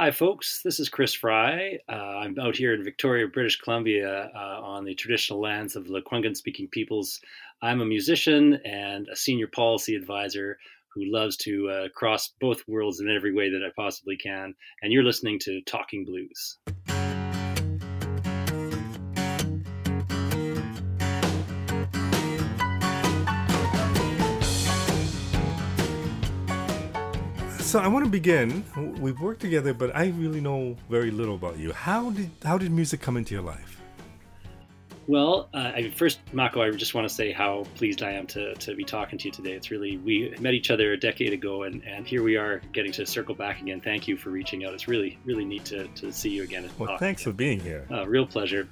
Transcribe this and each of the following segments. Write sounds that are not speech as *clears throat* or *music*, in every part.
Hi, folks. This is Chris Frye. Uh, I'm out here in Victoria, British Columbia, uh, on the traditional lands of the Lekwungen speaking peoples. I'm a musician and a senior policy advisor who loves to uh, cross both worlds in every way that I possibly can. And you're listening to Talking Blues. So I want to begin. We've worked together, but I really know very little about you. How did how did music come into your life? Well, uh, I, first, Mako, I just want to say how pleased I am to, to be talking to you today. It's really, we met each other a decade ago, and, and here we are getting to circle back again. Thank you for reaching out. It's really, really neat to, to see you again. well, thanks again. for being here. Uh, real pleasure.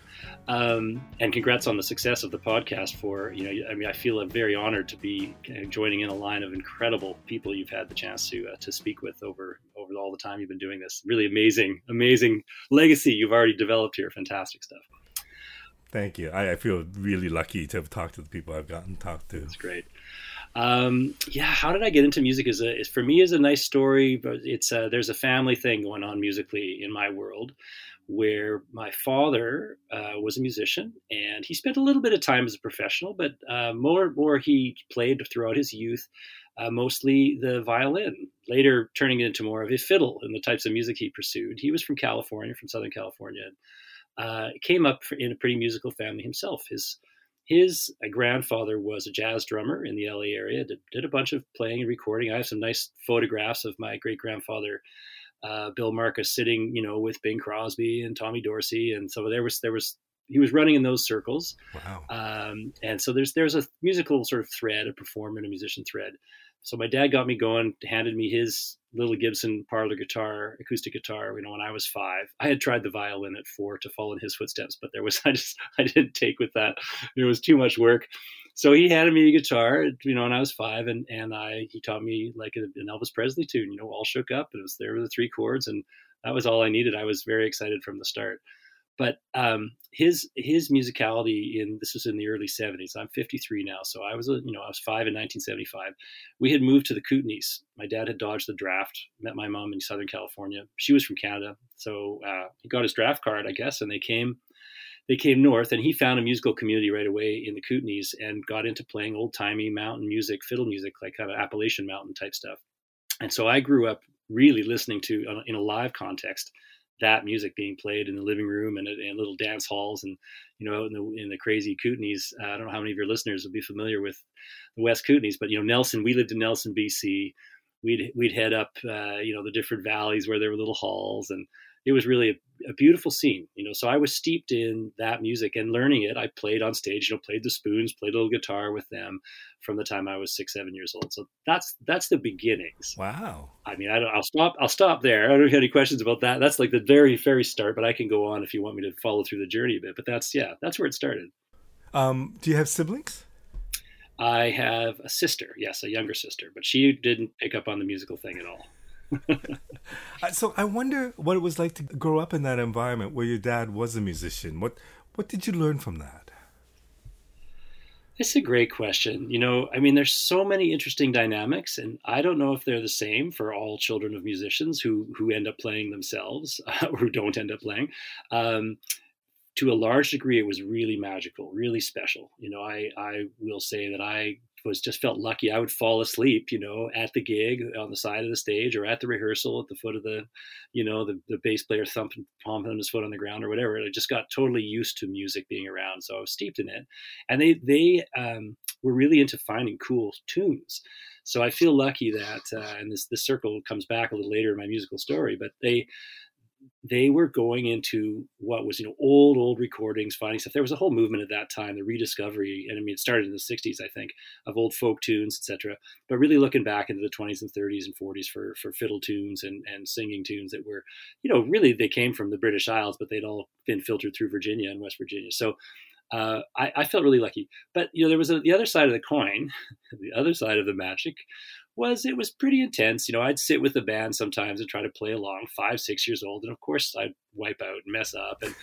Um, and congrats on the success of the podcast. For, you know, I mean, I feel very honored to be joining in a line of incredible people you've had the chance to, uh, to speak with over, over all the time you've been doing this. Really amazing, amazing legacy you've already developed here. Fantastic stuff. Thank you. I, I, feel really lucky to have talked to the people I've gotten to talk to. That's great. Um, yeah, how did I get into music? Is a is, for me is a nice story, but it's a, there's a family thing going on musically in my world, where my father uh, was a musician and he spent a little bit of time as a professional, but uh, more more he played throughout his youth. Uh, mostly the violin, later turning it into more of a fiddle and the types of music he pursued. He was from California, from Southern California uh, came up in a pretty musical family himself. His his uh, grandfather was a jazz drummer in the LA area. Did, did a bunch of playing and recording. I have some nice photographs of my great grandfather, uh, Bill Marcus, sitting you know with Bing Crosby and Tommy Dorsey, and so there was there was he was running in those circles. Wow. Um, and so there's there's a musical sort of thread, a performer and a musician thread. So my dad got me going, handed me his little Gibson parlor guitar, acoustic guitar, you know, when I was five. I had tried the violin at four to follow in his footsteps, but there was *laughs* I just I didn't take with that. It was too much work. So he handed me a guitar, you know, when I was five, and and I he taught me like an Elvis Presley tune, you know, all shook up. And it was there were the three chords, and that was all I needed. I was very excited from the start. But um, his his musicality in this was in the early 70s. I'm 53 now, so I was a, you know I was five in 1975. We had moved to the Kootenays. My dad had dodged the draft. Met my mom in Southern California. She was from Canada, so uh, he got his draft card, I guess, and they came they came north and he found a musical community right away in the Kootenays and got into playing old timey mountain music, fiddle music, like kind of Appalachian mountain type stuff. And so I grew up really listening to uh, in a live context that music being played in the living room and in little dance halls and you know in the in the crazy Kootenays. Uh, I don't know how many of your listeners will be familiar with the West Kootenays, but you know Nelson. We lived in Nelson, BC. We'd we'd head up uh, you know the different valleys where there were little halls and it was really a, a, beautiful scene, you know. So I was steeped in that music and learning it. I played on stage, you know, played the spoons, played a little guitar with them from the time I was six, seven years old. So that's that's the beginnings. Wow. I mean, I will stop. I'll stop there. I don't have any questions about that. That's like the very very start, but I can go on if you want me to follow through the journey a bit. But that's yeah, that's where it started. Um, do you have siblings? I have a sister, yes, a younger sister, but she didn't pick up on the musical thing at all. *laughs* so I wonder what it was like to grow up in that environment where your dad was a musician. What what did you learn from that? It's a great question. You know, I mean, there's so many interesting dynamics, and I don't know if they're the same for all children of musicians who who end up playing themselves *laughs* or who don't end up playing. Um, to a large degree, it was really magical, really special. You know, I I will say that I was just felt lucky. I would fall asleep, you know, at the gig on the side of the stage or at the rehearsal at the foot of the, you know, the, the bass player thumping, pumping his foot on the ground or whatever. I just got totally used to music being around. So I was steeped in it. And they, they um, were really into finding cool tunes. So I feel lucky that, uh, and this, this circle comes back a little later in my musical story, but they, they were going into what was you know old old recordings finding stuff. There was a whole movement at that time the rediscovery and i mean it started in the 60s i think of old folk tunes etc but really looking back into the 20s and 30s and 40s for for fiddle tunes and and singing tunes that were you know really they came from the british isles but they'd all been filtered through virginia and west virginia. So uh, I, I, felt really lucky. But you know, there was a, the other side of the coin, *laughs* the other side of the magic was it was pretty intense. You know, I'd sit with the band sometimes and try to play along, five, six years old, and of course I'd wipe out and mess up. And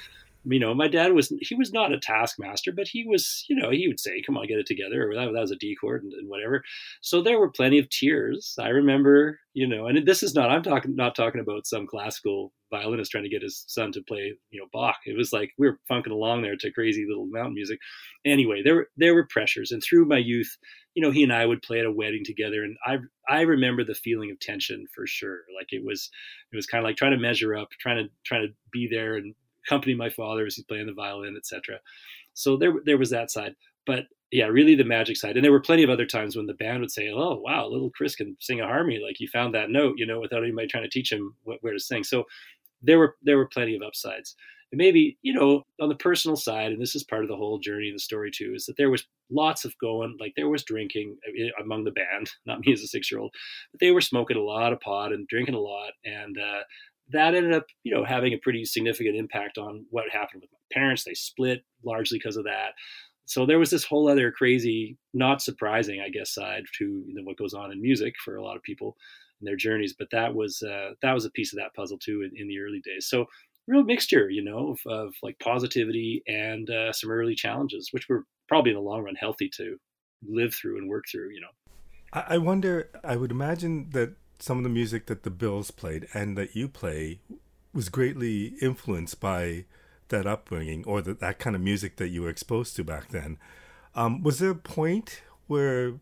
you know, my dad was he was not a taskmaster, but he was, you know, he would say, "Come on, get it together," or that, that was a D chord and, and, whatever. So there were plenty of tears. I remember, you know, and this is not I'm talking not talking about some classical violinist trying to get his son to play, you know, Bach. It was like we were funking along there to crazy little mountain music. Anyway, there were there were pressures, and through my youth, you know, he and I would play at a wedding together, and I I remember the feeling of tension for sure. Like it was it was kind of like trying to measure up, trying to trying to be there and accompany my father as he's playing the violin, etc. So there there was that side, but yeah, really the magic side. And there were plenty of other times when the band would say, "Oh, wow, little Chris can sing a harmony. Like he found that note, you know, without anybody trying to teach him what, where to sing." So there were there were plenty of upsides. And maybe you know on the personal side, and this is part of the whole journey of the story too, is that there was lots of going. Like there was drinking among the band, *laughs* not me as a six year old, but they were smoking a lot of pot and drinking a lot, and uh, that ended up, you know, having a pretty significant impact on what happened with my parents. They split largely because of that. So there was this whole other crazy, not surprising, I guess, side to you know, what goes on in music for a lot of people and their journeys. But that was uh, that was a piece of that puzzle too in, in the early days. So real mixture, you know, of, of like positivity and uh, some early challenges, which were probably in the long run healthy to live through and work through. You know, I wonder. I would imagine that some of the music that the Bills played and that you play was greatly influenced by that upbringing or the, that kind of music that you were exposed to back then. Um, was there a point where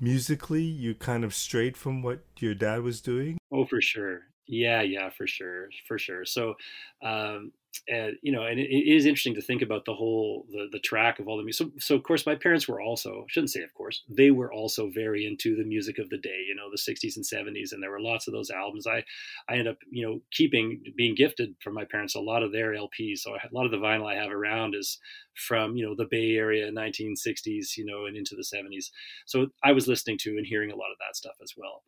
musically you kind of strayed from what your dad was doing? Oh, for sure. Yeah, yeah, for sure, for sure. So, um, and you know, and it, it is interesting to think about the whole the the track of all the music. So, so of course, my parents were also shouldn't say of course they were also very into the music of the day. You know, the '60s and '70s, and there were lots of those albums. I I end up you know keeping being gifted from my parents a lot of their LPs. So a lot of the vinyl I have around is from you know the Bay Area 1960s, you know, and into the '70s. So I was listening to and hearing a lot of that stuff as well.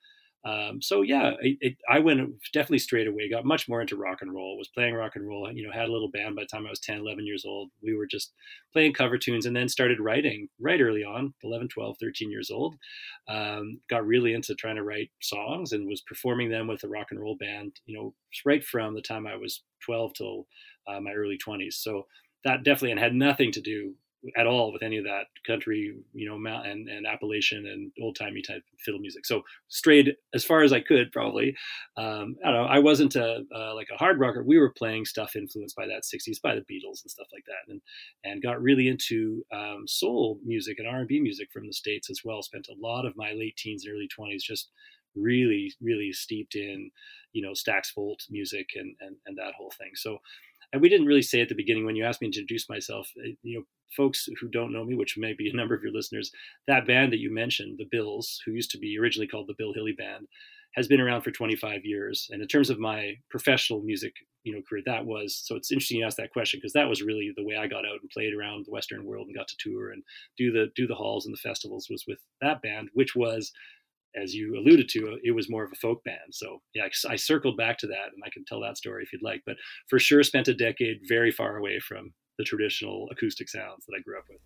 Um, so yeah, it, it, I went definitely straight away, got much more into rock and roll, was playing rock and roll, you know, had a little band by the time I was 10, 11 years old. We were just playing cover tunes and then started writing right early on, 11, 12, 13 years old. Um, got really into trying to write songs and was performing them with a rock and roll band, you know, right from the time I was 12 till uh, my early 20s. So that definitely, and had nothing to do at all with any of that country, you know, and, and Appalachian and old timey type fiddle music. So strayed as far as I could, probably. Um, I don't know. I wasn't a, like a hard rocker. We were playing stuff influenced by that '60s, by the Beatles and stuff like that, and and got really into um, soul music and R&B music from the states as well. Spent a lot of my late teens and early 20s just really, really steeped in, you know, Stax Volt music and, and and that whole thing. So and we didn't really say at the beginning when you asked me to introduce myself uh, you know folks who don't know me which may be a number of your listeners that band that you mentioned the bills who used to be originally called the bill hilly band has been around for 25 years. And in terms of my professional music you know career that was so it's interesting you ask that question because that was really the way i got out and played around the western world and got to tour and do the do the halls and the festivals was with that band which was as you alluded to, it was more of a folk band. So yeah, I circled back to that, and I can tell that story if you'd like. But for sure, spent a decade very far away from the traditional acoustic sounds that I grew up with.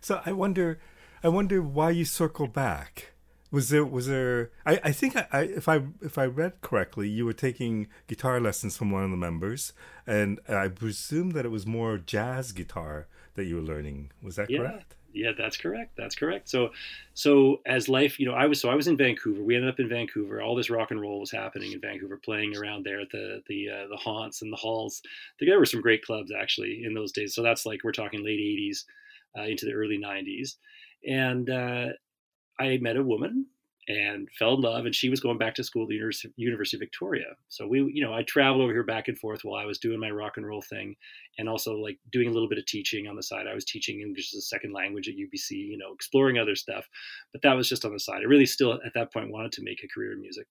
So I wonder, I wonder why you circle back. Was there was there? I, I think I, I, if I if I read correctly, you were taking guitar lessons from one of the members, and I presume that it was more jazz guitar that you were learning. Was that yeah. correct? Yeah, that's correct. That's correct. So, so as life, you know, I was so I was in Vancouver. We ended up in Vancouver. All this rock and roll was happening in Vancouver, playing around there at the the uh, the haunts and the halls. There were some great clubs actually in those days. So that's like we're talking late '80s uh, into the early '90s, and uh, I met a woman and fell in love. And she was going back to school at the University of Victoria. So we, you know, I traveled over here back and forth while I was doing my rock and roll thing, and also like doing a little bit of teaching on the side. I was teaching English as a second language at UBC, you know, exploring other stuff, but that was just on the side. I really still at that point wanted to make a career in music.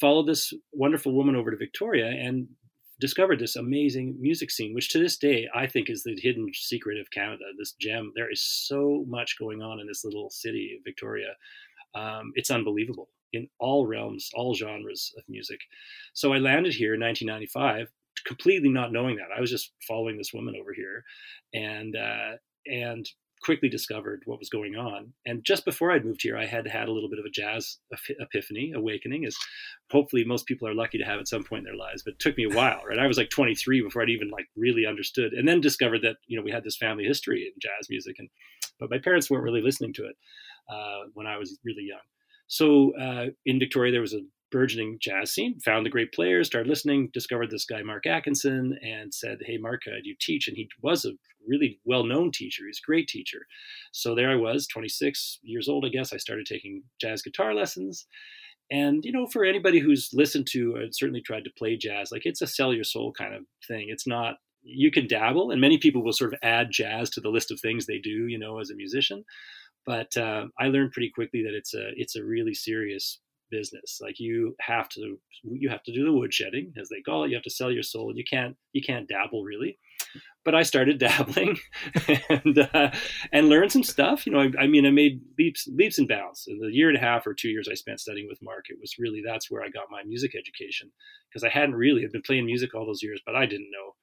Followed this wonderful woman over to Victoria and discovered this amazing music scene, which to this day I think is the hidden secret of Canada. This gem. There is so much going on in this little city, Victoria um, it's unbelievable in all realms, all genres of music. So I landed here in 1995, completely not knowing that. I was just following this woman over here, and uh, and quickly discovered what was going on. And just before I'd moved here, I had had a little bit of a jazz epiphany, awakening, as hopefully most people are lucky to have at some point in their lives. But it took me a while, right? I was like 23 before I'd even like really understood, and then discovered that you know we had this family history in jazz music, and but my parents weren't really listening to it uh, when I was really young. So uh, in Victoria, there was a burgeoning jazz scene, found the great players, started listening, discovered this guy, Mark Atkinson, and said, Hey, Mark, uh, do you teach? And he was a really well known teacher. He's a great teacher. So there I was, 26 years old, I guess. I started taking jazz guitar lessons. And, you know, for anybody who's listened to, uh, certainly tried to play jazz, like it's a sell your soul kind of thing. It's not, you can dabble, and many people will sort of add jazz to the list of things they do, you know, as a musician. But uh, I learned pretty quickly that it's a it's a really serious business. Like you have to you have to do the woodshedding, as they call it. You have to sell your soul. You can't you can't dabble really. But I started *laughs* dabbling and uh, and learned some stuff. You know, I, I, mean, I made leaps leaps and bounds. In the year and a half or two years I spent studying with Mark, it was really that's where I got my music education because I hadn't really had been playing music all those years, but I didn't know.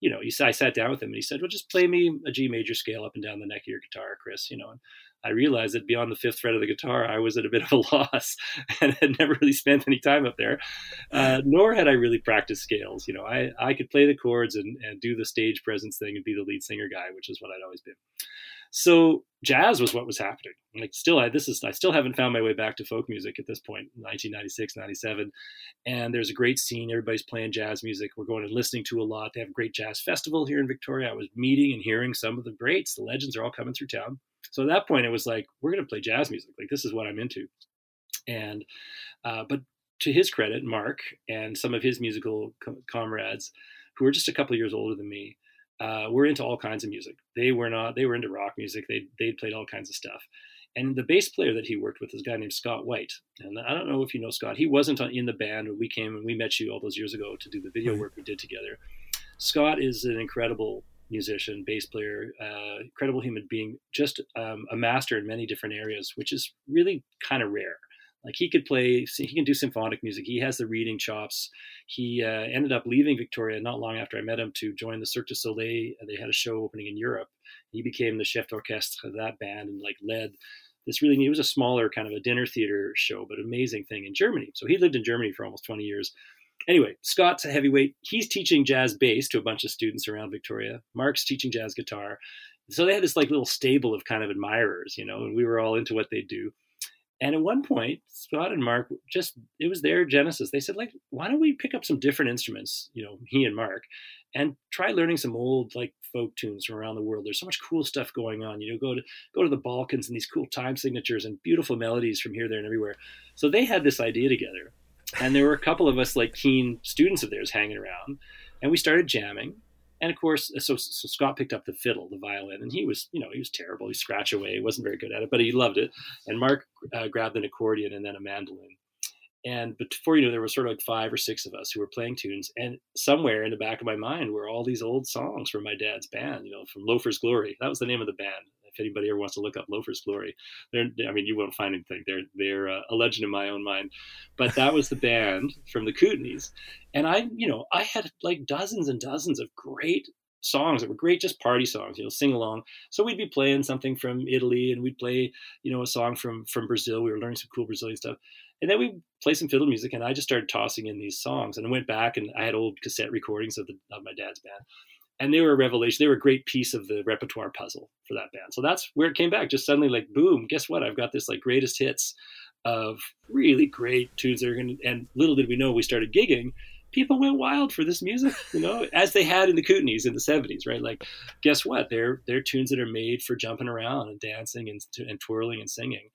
You know, he, I sat down with him and he said, "Well, just play me a G major scale up and down the neck of your guitar, Chris." You know, and I realized that beyond the fifth fret of the guitar, I was at a bit of a *laughs* loss and had never really spent any time up there. Uh, nor had I really practiced scales. You know, I, I could play the chords and, and do the stage presence thing and be the lead singer guy, which is what I'd always been. So jazz was what was happening. Like still, I, this is I still haven't found my way back to folk music at this point, 1996, 97. And there's a great scene. Everybody's playing jazz music. We're going and listening to a lot. They have a great jazz festival here in Victoria. I was meeting and hearing some of the greats. The legends are all coming through town. So at that point, it was like, we're going to play jazz music. Like, this is what I'm into. And, uh, but to his credit, Mark and some of his musical com- comrades, who were just a couple years older than me, uh, were into all kinds of music. They were not, they were into rock music. They, they played all kinds of stuff. And the bass player that he worked with is a guy named Scott White. And I don't know if you know Scott. He wasn't in the band when we came and we met you all those years ago to do the video work we did together. Scott is an incredible musician, bass player, uh, incredible human being, just um, a master in many different areas, which is really kind of rare. Like he could play, he can do symphonic music. He has the reading chops. He uh, ended up leaving Victoria not long after I met him to join the Cirque du Soleil. They had a show opening in Europe. He became the chef d'orchestre of that band and like led this really. It was a smaller kind of a dinner theater show, but amazing thing in Germany. So he lived in Germany for almost 20 years anyway, Scott's a heavyweight. He's teaching jazz bass to a bunch of students around Victoria. Mark's teaching jazz guitar. So they had this like little stable of kind of admirers, you know, and we were all into what they do. And at one point, Scott and Mark just it was their genesis. They said, like, why don't we pick up some different instruments, you know, he and Mark, and try learning some old like folk tunes from around the world. There's so much cool stuff going on. You know, go to go to the Balkans and these cool time signatures and beautiful melodies from here, there, and everywhere. So they had this idea together and there were a couple of us like keen students of theirs hanging around, and we started jamming. And of course, so, so Scott picked up the fiddle, the violin, and he was, you know, he was terrible. He scratched away. He wasn't very good at it, but he loved it. And Mark uh, grabbed an accordion and then a mandolin. And before you know, there were sort of like five or six of us who were playing tunes. And somewhere in the back of my mind were all these old songs from my dad's band, you know, from Loafer's Glory. That was the name of the band if anybody ever wants to look up Loafer's Glory, they're, I mean, you won't find anything. They're they're uh, a legend in my own mind. But that was the band from the Kootenays, and I, you know, I had like dozens and dozens of great songs that were great, just party songs, you know, sing along. So we'd be playing something from Italy, and we'd play, you know, a song from from Brazil. We were learning some cool Brazilian stuff, and then we play some fiddle music, and I just started tossing in these songs, and I went back and I had old cassette recordings of the of my dad's band, and they were a revelation. They were a great piece of the repertoire puzzle for that band. So that's where it came back. Just suddenly, like, boom! Guess what? I've got this like greatest hits of really great tunes that are going. And little did we know, we started gigging. People went wild for this music, you know, *laughs* as they had in the Kootenays in the '70s, right? Like, guess what? They're they're tunes that are made for jumping around and dancing and, and twirling and singing.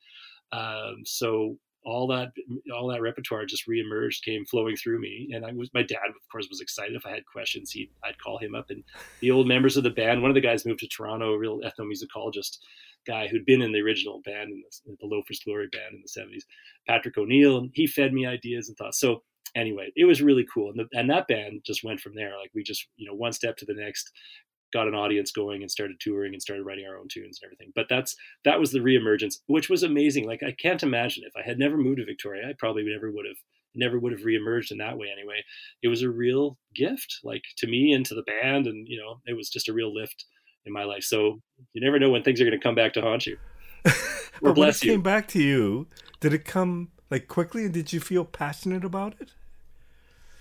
Um, so all that all that repertoire just reemerged, came flowing through me. And I was my dad, of course, was excited. If I had questions, he I'd call him up. And the old members of the band, one of the guys moved to Toronto, a real ethnomusicologist guy who'd been in the original band in the, the Loafers Glory band in the seventies, Patrick O'Neill, and he fed me ideas and thoughts. So anyway, it was really cool. And, the, and that band just went from there. Like we just, you know, one step to the next, got an audience going and started touring and started writing our own tunes and everything. But that's that was the reemergence, which was amazing. Like I can't imagine if I had never moved to Victoria, I probably never would have never would have reemerged in that way anyway. It was a real gift, like to me and to the band, and you know, it was just a real lift in my life. So you never know when things are going to come back to haunt you. *laughs* or bless when it you. came back to you, did it come like quickly, and did you feel passionate about it?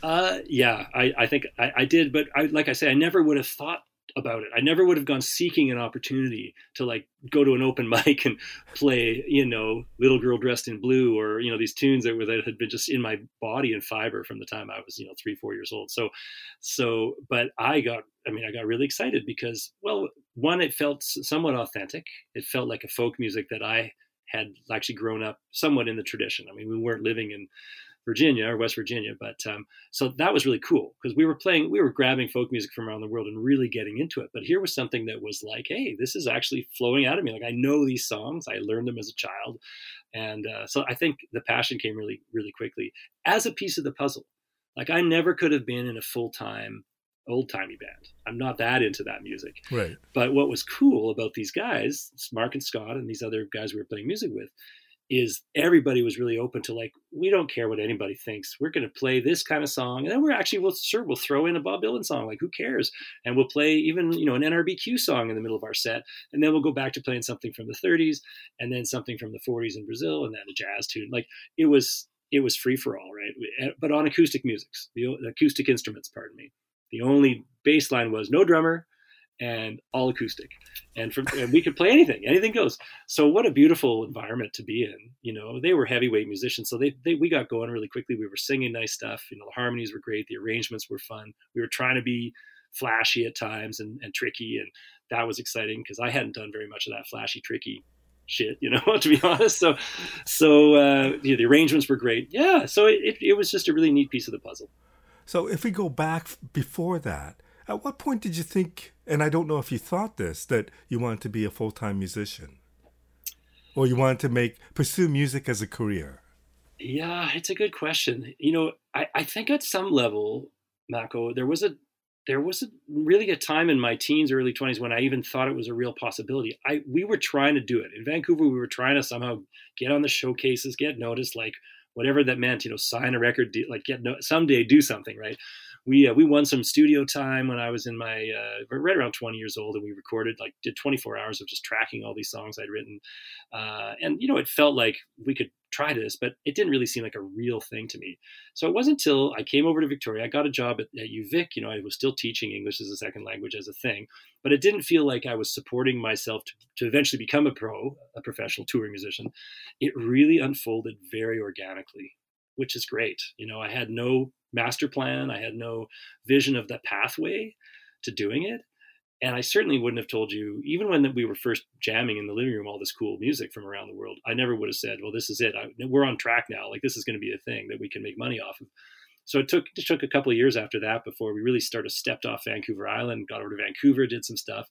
Uh, yeah, I, I think I, I did, but I, like I say, I never would have thought about it. I never would have gone seeking an opportunity to like go to an open *laughs* mic and play, you know, Little Girl Dressed in Blue or, you know, these tunes that were that had been just in my body and fiber from the time I was, you know, three, four years old. So, so, but I got, I mean, I got really excited because, well, one, it felt somewhat authentic. It felt like a folk music that I had actually grown up somewhat in the tradition. I mean, we weren't living in Virginia or West Virginia. But um, so that was really cool because we were playing, we were grabbing folk music from around the world and really getting into it. But here was something that was like, hey, this is actually flowing out of me. Like I know these songs, I learned them as a child, and uh, so I think the passion came really, really quickly as a piece of the puzzle. Like I never could have been in a full time old timey band. I'm not that into that music. Right. But what was cool about these guys, Mark and Scott and these other guys we were playing music with, is everybody was really open to like we don't care what anybody thinks. We're going to play this kind of song and then we're actually we'll sure we'll throw in a bob dylan song like who cares? And we'll play even you know an nrbq song in the middle of our set and then we'll go back to playing something from the 30s and then something from the 40s in brazil and then a jazz tune. Like it was it was free for all right? Eh, but on acoustic musics the, the acoustic instruments pardon me. The only bass line was no drummer and all acoustic. And, from, and we could play anything anything goes. So what a beautiful environment to be in you know they were heavyweight musicians so they, they we got going really quickly. We were singing nice stuff you know the harmonies were great the arrangements were fun. We were trying to be flashy at times and, and tricky and that was exciting because i hadn't done very much of that flashy tricky shit you *laughs* know to be honest. So so uh, the arrangements were great. Yeah so it, it, it was just a really neat piece of the puzzle. So if we go back before that at what point did you think, and I don't know if you thought this, that you wanted to be a full time musician? Or you wanted to make pursue music as a career? Yeah, it's a good question. You know, I, I think at some level, Mako, there was a there was a, really a time in my teens, early twenties when I even thought it was a real possibility. I we were trying to do it in Vancouver. We were trying to somehow get on the showcases, get noticed, like whatever that meant. You know, sign a record deal, like get no, someday do something, right? We uh, we won some studio time when I was in my uh, right around 20 years old, and we recorded like did 24 hours of just tracking all these songs I'd written, uh, and you know it felt like we could try this, but it didn't really seem like a real thing to me. So it wasn't until I came over to Victoria, I got a job at, at UVic. You know, I was still teaching English as a second language as a thing, but it didn't feel like I was supporting myself to, to eventually become a pro, a professional touring musician. It really unfolded very organically which is great. You know, I had no master plan. I had no vision of the pathway to doing it. And I certainly wouldn't have told you, even when we were first jamming in the living room, all this cool music from around the world. I never would have said, "Well, this is it. I, we're on track now. Like this is going to be a thing that we can make money off of." So it took it took a couple of years after that before we really started stepped off Vancouver Island, got over to Vancouver, did some stuff,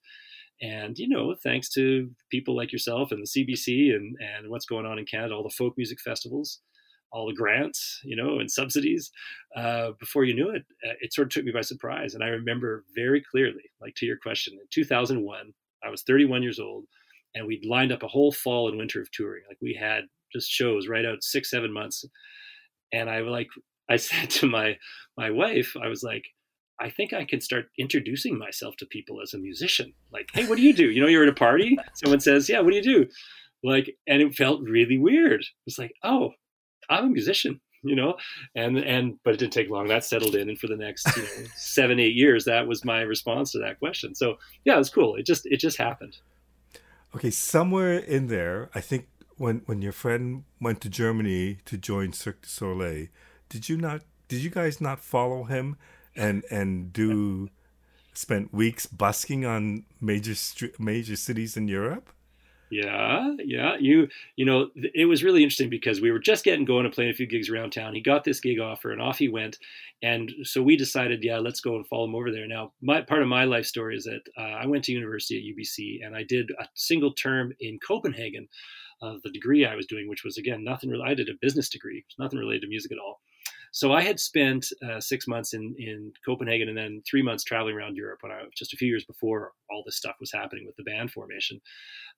and you know, thanks to people like yourself and the CBC and and what's going on in Canada, all the folk music festivals, all the grants, you know, and subsidies. Uh, before you knew it, uh, it sort of took me by surprise. And I remember very clearly, like to your question, in 2001, I was 31 years old, and we'd lined up a whole fall and winter of touring. Like we had just shows right out six, seven months. And I like, I *laughs* said to my my wife, I was like, I think I can start introducing myself to people as a musician. Like, hey, what do you do? You know, you're at a party. *laughs* Someone says, yeah, what do you do? Like, and it felt really weird. It was like, oh, I'm a musician, you know, and and but it didn't take long. That settled in, and for the next you know, *laughs* seven eight years, that was my response to that question. So yeah, it was cool. It just it just happened. Okay, somewhere in there, I think when when your friend went to Germany to join Cirque du Soleil, did you not? Did you guys not follow him and and do? spent weeks busking on major major cities in Europe? Yeah, yeah. You you know, it was really interesting because we were just getting going and playing a few gigs around town. He got this gig offer and off he went. And so we decided, yeah, let's go and follow him over there. Now, my part of my life story is that uh, I went to university at UBC and I did a single term in Copenhagen. Uh, the degree I was doing, which was again nothing. Really, I did a business degree, nothing related to music at all. So I had spent uh, six months in, in Copenhagen and then three months traveling around Europe when I was just a few years before all this stuff was happening with the band formation.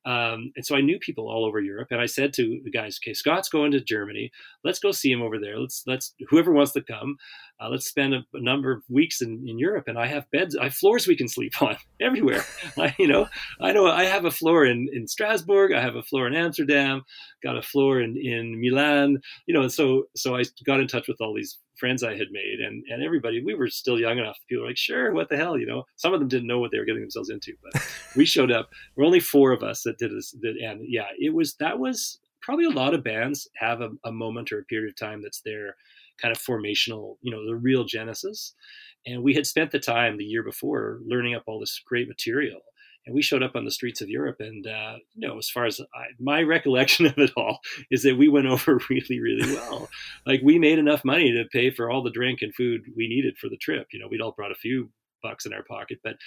Um, and so I knew people all over Europe. And I said to the guys, okay, Scott's going to Germany. Let's go see him over there. Let's, let's, whoever wants to come, Uh, let's spend a, a, number of weeks in, in Europe, and I have beds, I have floors we can sleep *laughs* on everywhere. I, you know, I know I have a floor in, in Strasbourg, I have a floor in Amsterdam, got a floor in, in Milan. You know, and so so I got in touch with all these friends I had made, and and everybody. We were still young enough. People were like, "Sure, what the hell?" You know, some of them didn't know what they were getting themselves into, but we showed up. We're only four of us that did this, that, and yeah, it was that was probably a lot of bands have a, a moment or a period of time that's their kind of formational, you know, the real genesis. And we had spent the time the year before learning up all this great material and we showed up on the streets of Europe. And uh, you know, as far as I, my recollection *laughs* of it all is that we went over *laughs* really, really well. like we made enough money to pay for all the drink and food we needed for the trip. You know, we'd all brought a few bucks in our pocket, but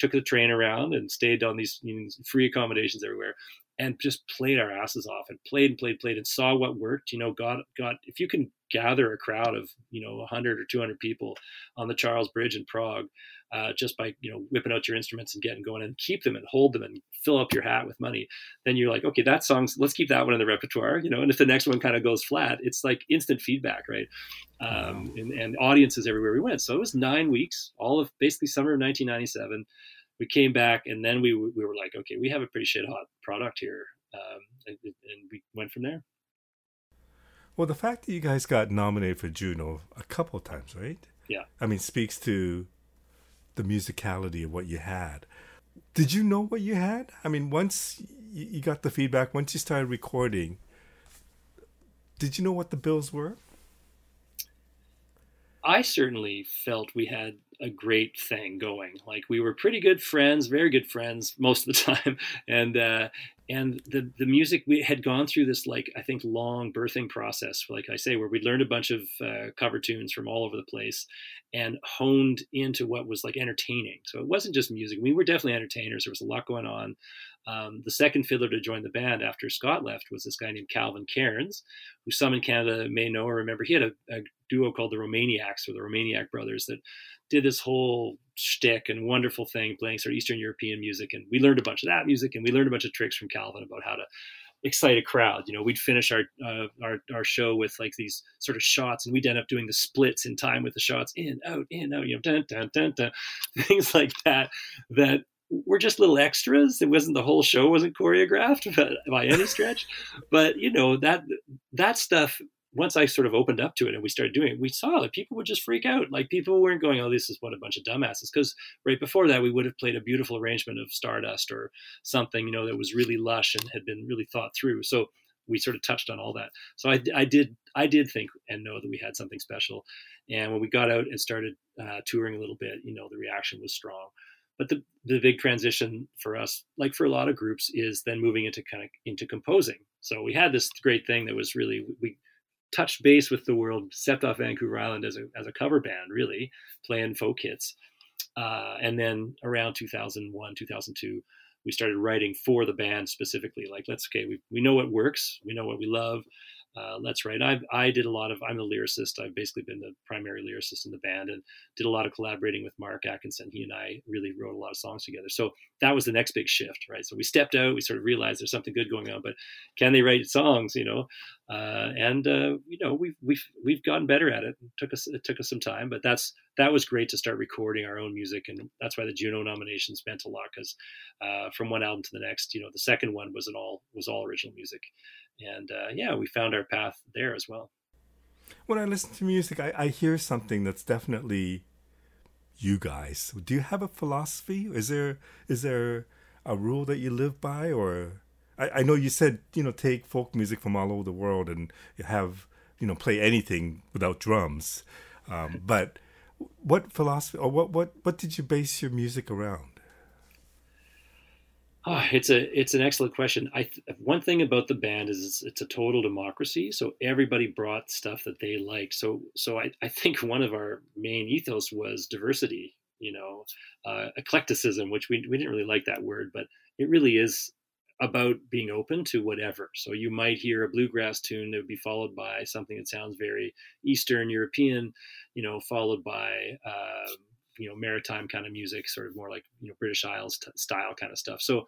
took the train around and stayed on these you know, free accommodations everywhere and just played our asses off and played and played, played and saw what worked. You know, got got if you can gather a crowd of you know 100 or 200 people on the Charles Bridge in Prague, uh, just by you know whipping out your instruments and getting going and keep them and hold them and fill up your hat with money then you're like okay that song's let's keep that one in the repertoire you know and if the next one kind of goes flat it's like instant feedback right? Um, and, and audiences everywhere we went. So it was nine weeks all of basically summer of 1997 we came back and then we, we were like okay we have a pretty shit hot product here um, and, and we went from there well the fact that you guys got nominated for juno a couple times right yeah i mean speaks to the musicality of what you had. Did you know what you had? I mean, once you got the feedback, once you started recording, did you know what the bills were? I certainly felt we had a great thing going. Like we were pretty good friends, very good friends most of the *laughs* time, and uh, and the the music we had gone through this like I think long birthing process, like I say, where we learned a bunch of uh, cover tunes from all over the place, and honed into what was like entertaining. So it wasn't just music. We were definitely entertainers. There was a lot going on. Um, the second fiddler to join the band after Scott left was this guy named Calvin Cairns, who some in Canada may know or remember. He had a, a duo called the Romaniacs or the Romaniac Brothers that did this whole shtick and wonderful thing playing sort of Eastern European music. And we learned a bunch of that music and we learned a bunch of tricks from Calvin about how to excite a crowd. You know, we'd finish our, uh, our, our show with like these sort of shots and we'd end up doing the splits in time with the shots in, out, in, out, you know, dun, dun, dun, dun, *laughs* things like that, that were just little extras. It wasn't the whole show wasn't choreographed *laughs* by any stretch, but you know, that, that stuff once I sort of opened up to it and we started doing it, we saw that people would just freak out. Like people weren't going, "Oh, this is what a bunch of dumbasses." Because right before that, we would have played a beautiful arrangement of Stardust or something, you know, that was really lush and had been really thought through. So we sort of touched on all that. So I, I did, I did think and know that we had something special. And when we got out and started uh, touring a little bit, you know, the reaction was strong. But the the big transition for us, like for a lot of groups, is then moving into kind of into composing. So we had this great thing that was really we touched base with the world, stepped off Vancouver Island as a as a cover band, really playing folk hits. Uh, and then around 2001, 2002, we started writing for the band specifically. Like, let's okay, we we know what works, we know what we love, uh, let's write. I I did a lot of. I'm a lyricist. I've basically been the primary lyricist in the band, and did a lot of collaborating with Mark Atkinson. He and I really wrote a lot of songs together. So that was the next big shift, right? So we stepped out. We sort of realized there's something good going on, but can they write songs? You know, uh, and uh, you know we've we've we've gotten better at it. it. Took us it took us some time, but that's that was great to start recording our own music, and that's why the Juno nominations meant a lot because uh, from one album to the next, you know, the second one was an all was all original music, and uh, yeah, we found our path there as well. When I listen to music, I, I hear something that's definitely you guys. Do you have a philosophy? Is there is there a rule that you live by, or I, I know you said you know take folk music from all over the world and have you know play anything without drums, um, but what philosophy or what what what did you base your music around? Oh, it's a it's an excellent question. I one thing about the band is it's, it's, a total democracy. So everybody brought stuff that they liked. So so I, I think one of our main ethos was diversity. You know, uh, eclecticism, which we we didn't really like that word, but it really is about being open to whatever. So you might hear a bluegrass tune that would be followed by something that sounds very Eastern European, you know, followed by uh, you know maritime kind of music, sort of more like you know British Isles t- style kind of stuff. So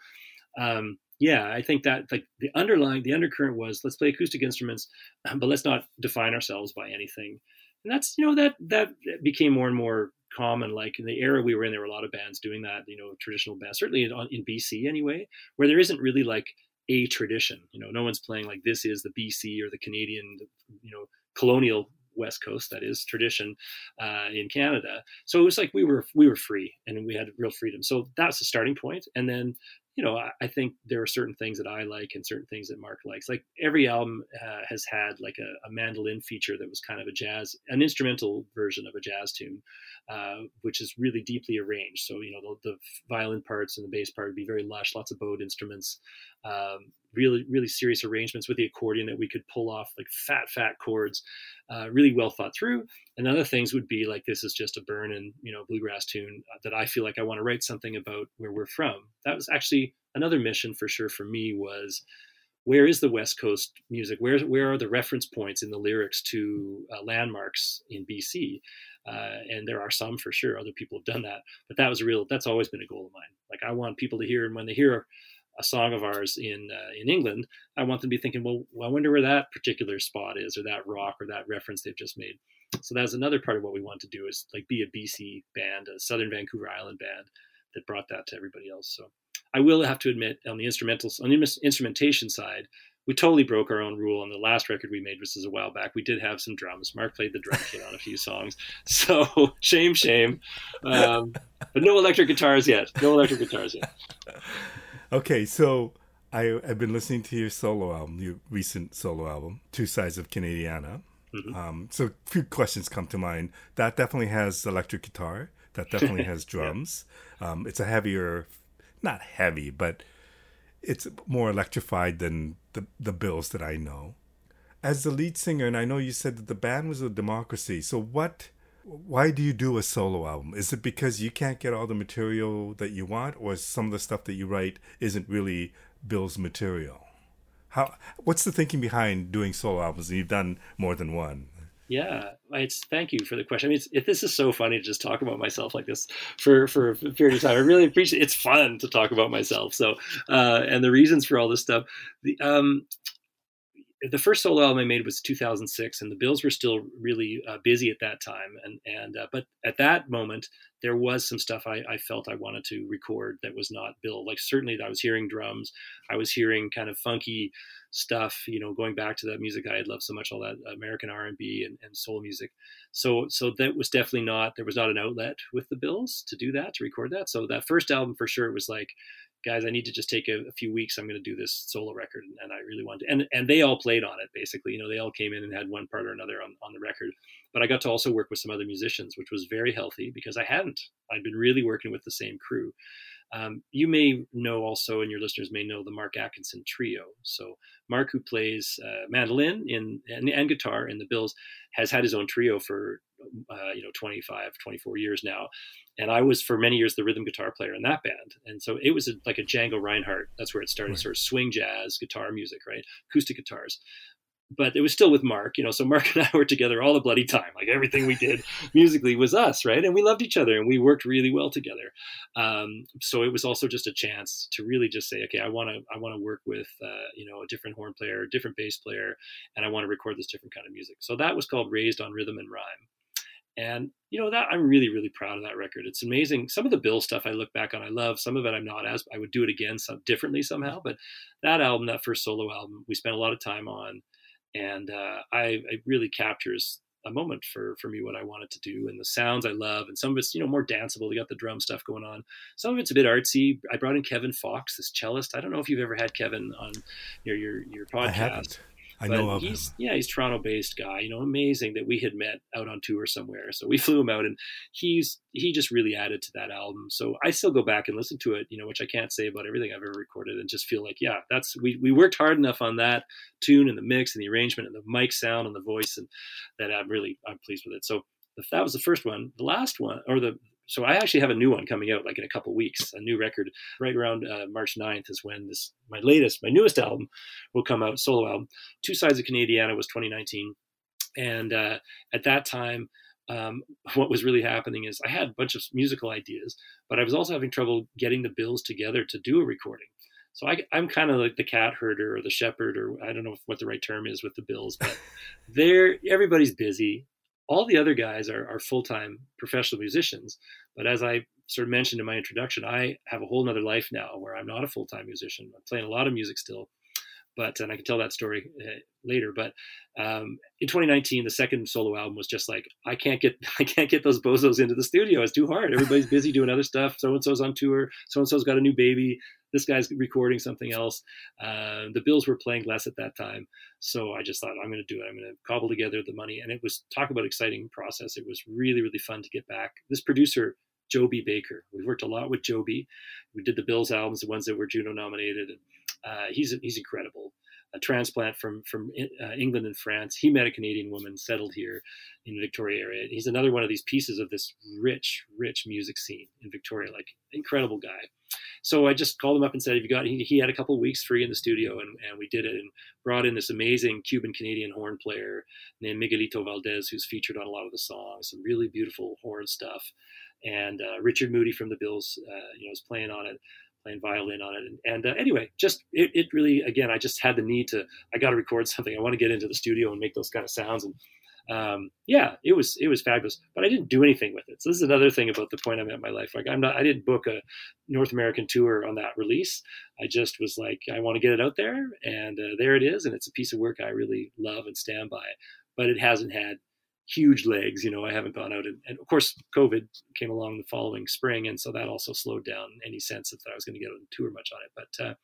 um, yeah, I think that like the underlying the undercurrent was let's play acoustic instruments, *clears throat* but let's not define ourselves by anything. and that's you know that that became more and more common. Like in the era we were in, there were a lot of bands doing that. You know, traditional bands, certainly in, in BC anyway, where there isn't really like a tradition. You know, no one's playing like this is the BC or the Canadian, you know, colonial West Coast, that is tradition uh, in Canada. So it was like we were we were free and we had real freedom. So that's the starting point. And then you know, I, I, think there are certain things that I like and certain things that Mark likes. Like every album uh, has had like a, a, mandolin feature that was kind of a jazz, an instrumental version of a jazz tune, uh, which is really deeply arranged. So you know, the, the, violin parts and the bass part would be very lush, lots of bowed instruments, um, really really serious arrangements with the accordion that we could pull off like fat fat chords, uh, really well thought through. And other things would be like this is just a burn and you know bluegrass tune uh, that I feel like I want to write something about where we're from. That was actually another mission for sure for me was where is the West Coast music? Where where are the reference points in the lyrics to uh, landmarks in BC? Uh, and there are some for sure. Other people have done that, but that was real. That's always been a goal of mine. Like I want people to hear, and when they hear a song of ours in uh, in England, I want them to be thinking, well, I wonder where that particular spot is, or that rock, or that reference they've just made. So that's another part of what we want to do is like be a BC band, a Southern Vancouver Island band that brought that to everybody else. So I will have to admit on the instrumentals on the instrumentation side, we totally broke our own rule on the last record we made, which is a while back. We did have some drums. Mark played the drum kit on a few songs, *laughs* so shame, shame. Um, but no electric guitars yet. No electric guitars yet. *laughs* Okay, so I, have been listening to your solo album, your recent solo album, Two Sides of Canadiana. Mm-hmm. Um, so a few questions come to mind. That definitely has electric guitar. That definitely has *laughs* drums. yeah. um, it's a heavier, not heavy, but it's more electrified than the the bills that I know. As the lead singer, and I know you said that the band was a democracy. So what? Why do you do a solo album? Is it because you can't get all the material that you want, or some of the stuff that you write isn't really Bill's material? How? What's the thinking behind doing solo albums? And you've done more than one. Yeah, it's thank you for the question. I mean, it's, it, this is so funny to just talk about myself like this for for a period of time. I really appreciate. It's fun to talk about myself. So, uh, and the reasons for all this stuff. The um, the first solo album I made was 2006, and the Bills were still really uh, busy at that time. And and uh, but at that moment, there was some stuff I, I, felt I wanted to record that was not Bill. Like certainly, I was hearing drums, I was hearing kind of funky stuff, you know, going back to that music I had loved so much, all that American R and B and soul music. So, so that was definitely not there was not an outlet with the Bills to do that to record that. So that first album for sure it was like, guys, I need to just take a, a few weeks. I'm going to do this solo record, and, I really wanted to. And and they all played on it basically. You know, they all came in and had one part or another on on the record. But I got to also work with some other musicians, which was very healthy because I hadn't. I'd been really working with the same crew. Um, you may know also, and your listeners may know the Mark Atkinson Trio. So Mark, who plays uh, mandolin in and, and, guitar in the Bills, has had his own trio for uh, you know 25, 24 years now. And I was for many years the rhythm guitar player in that band, and so it was a, like a Django Reinhardt. That's where it started, right. sort of swing jazz guitar music, right? Acoustic guitars but it was still with Mark, you know. So Mark *laughs* and I were together all the bloody time. Like everything we did *laughs* musically was us, right? And we loved each other and we worked really well together. Um, so it was also just a chance to really just say, okay, I want to, I want to work with, uh, you know, a different horn player, a different bass player, and I want to record this different kind of music. So that was called Raised on Rhythm and Rhyme. And you know that I'm really, really proud of that record. It's amazing. Some of the Bill stuff I look back on, I love. Some of it I'm not as. I would do it again, some differently somehow. But that album, that first solo album, we spent a lot of time on and uh, I it really captures a moment for for me what I wanted to do and the sounds I love and some of it's you know more danceable. We got the drum stuff going on. Some of it's a bit artsy. I brought in Kevin Fox, this cellist. I don't know if you've ever had Kevin on your your your podcast. I know of he's, him. Yeah, he's Toronto-based guy. You know, amazing that we had met out on tour somewhere. So we *laughs* flew him out, and he's he just really added to that album. So I still go back and listen to it. You know, which I can't say about everything I've ever recorded, and just feel like, yeah, that's we we worked hard enough on that tune and the mix and the arrangement and the mic sound and the voice, and that I'm really I'm pleased with it. So that was the first one. The last one, or the so I actually have a new one coming out like in a couple weeks, a new record right around uh, March 9th is when this my latest, my newest album will come out, solo album. Two Sides of Canadiana was 2019, and uh, at that time. Um, *laughs* what was really happening is I had a bunch of musical ideas, but I was also having trouble getting the bills together to do a recording. So I, am kind of like the cat herder or the shepherd, or I don't know what the right term is with the bills, but *laughs* they're everybody's busy all the other guys are, are full-time professional musicians but as i sort of mentioned in my introduction i have a whole nother life now where i'm not a full-time musician i'm playing a lot of music still but and I can tell that story uh, later. But um, in 2019, the second solo album was just like I can't get *laughs* I can't get those bozos into the studio. It's too hard. Everybody's busy doing other stuff. So and so's on tour. So and so's got a new baby. This guy's recording something else. Uh, the Bills were playing less at that time, so I just thought I'm going to do it. I'm going to cobble together the money, and it was talk about exciting process. It was really really fun to get back. This producer Joby Baker. We've worked a lot with Joby. We did the Bills albums, the ones that were Juno nominated, and uh, he's he's incredible. A transplant from from uh, England and France. He met a Canadian woman, settled here in the Victoria area. He's another one of these pieces of this rich, rich music scene in Victoria. Like incredible guy. So I just called him up and said, "Have you got?" He, he had a couple weeks free in the studio, and, and we did it, and brought in this amazing Cuban Canadian horn player named Miguelito Valdez, who's featured on a lot of the songs. Some really beautiful horn stuff, and uh, Richard Moody from the Bills, uh, you know, was playing on it playing violin on it. And, and uh, anyway, just it, it really, again, I just had the need to, I got to record something. I want to get into the studio and make those kind of sounds. And um, yeah, it was, it was fabulous, but I didn't do anything with it. So this is another thing about the point I'm at in my life. Like I'm not, I didn't book a North American tour on that release. I just was like, I want to get it out there and uh, there it is. And it's a piece of work I really love and stand by, but it hasn't had huge legs. You know, I haven't gone out and, and, of course COVID came along the following spring, and so that also slowed down any sense that I was going to get on tour much on it. But uh,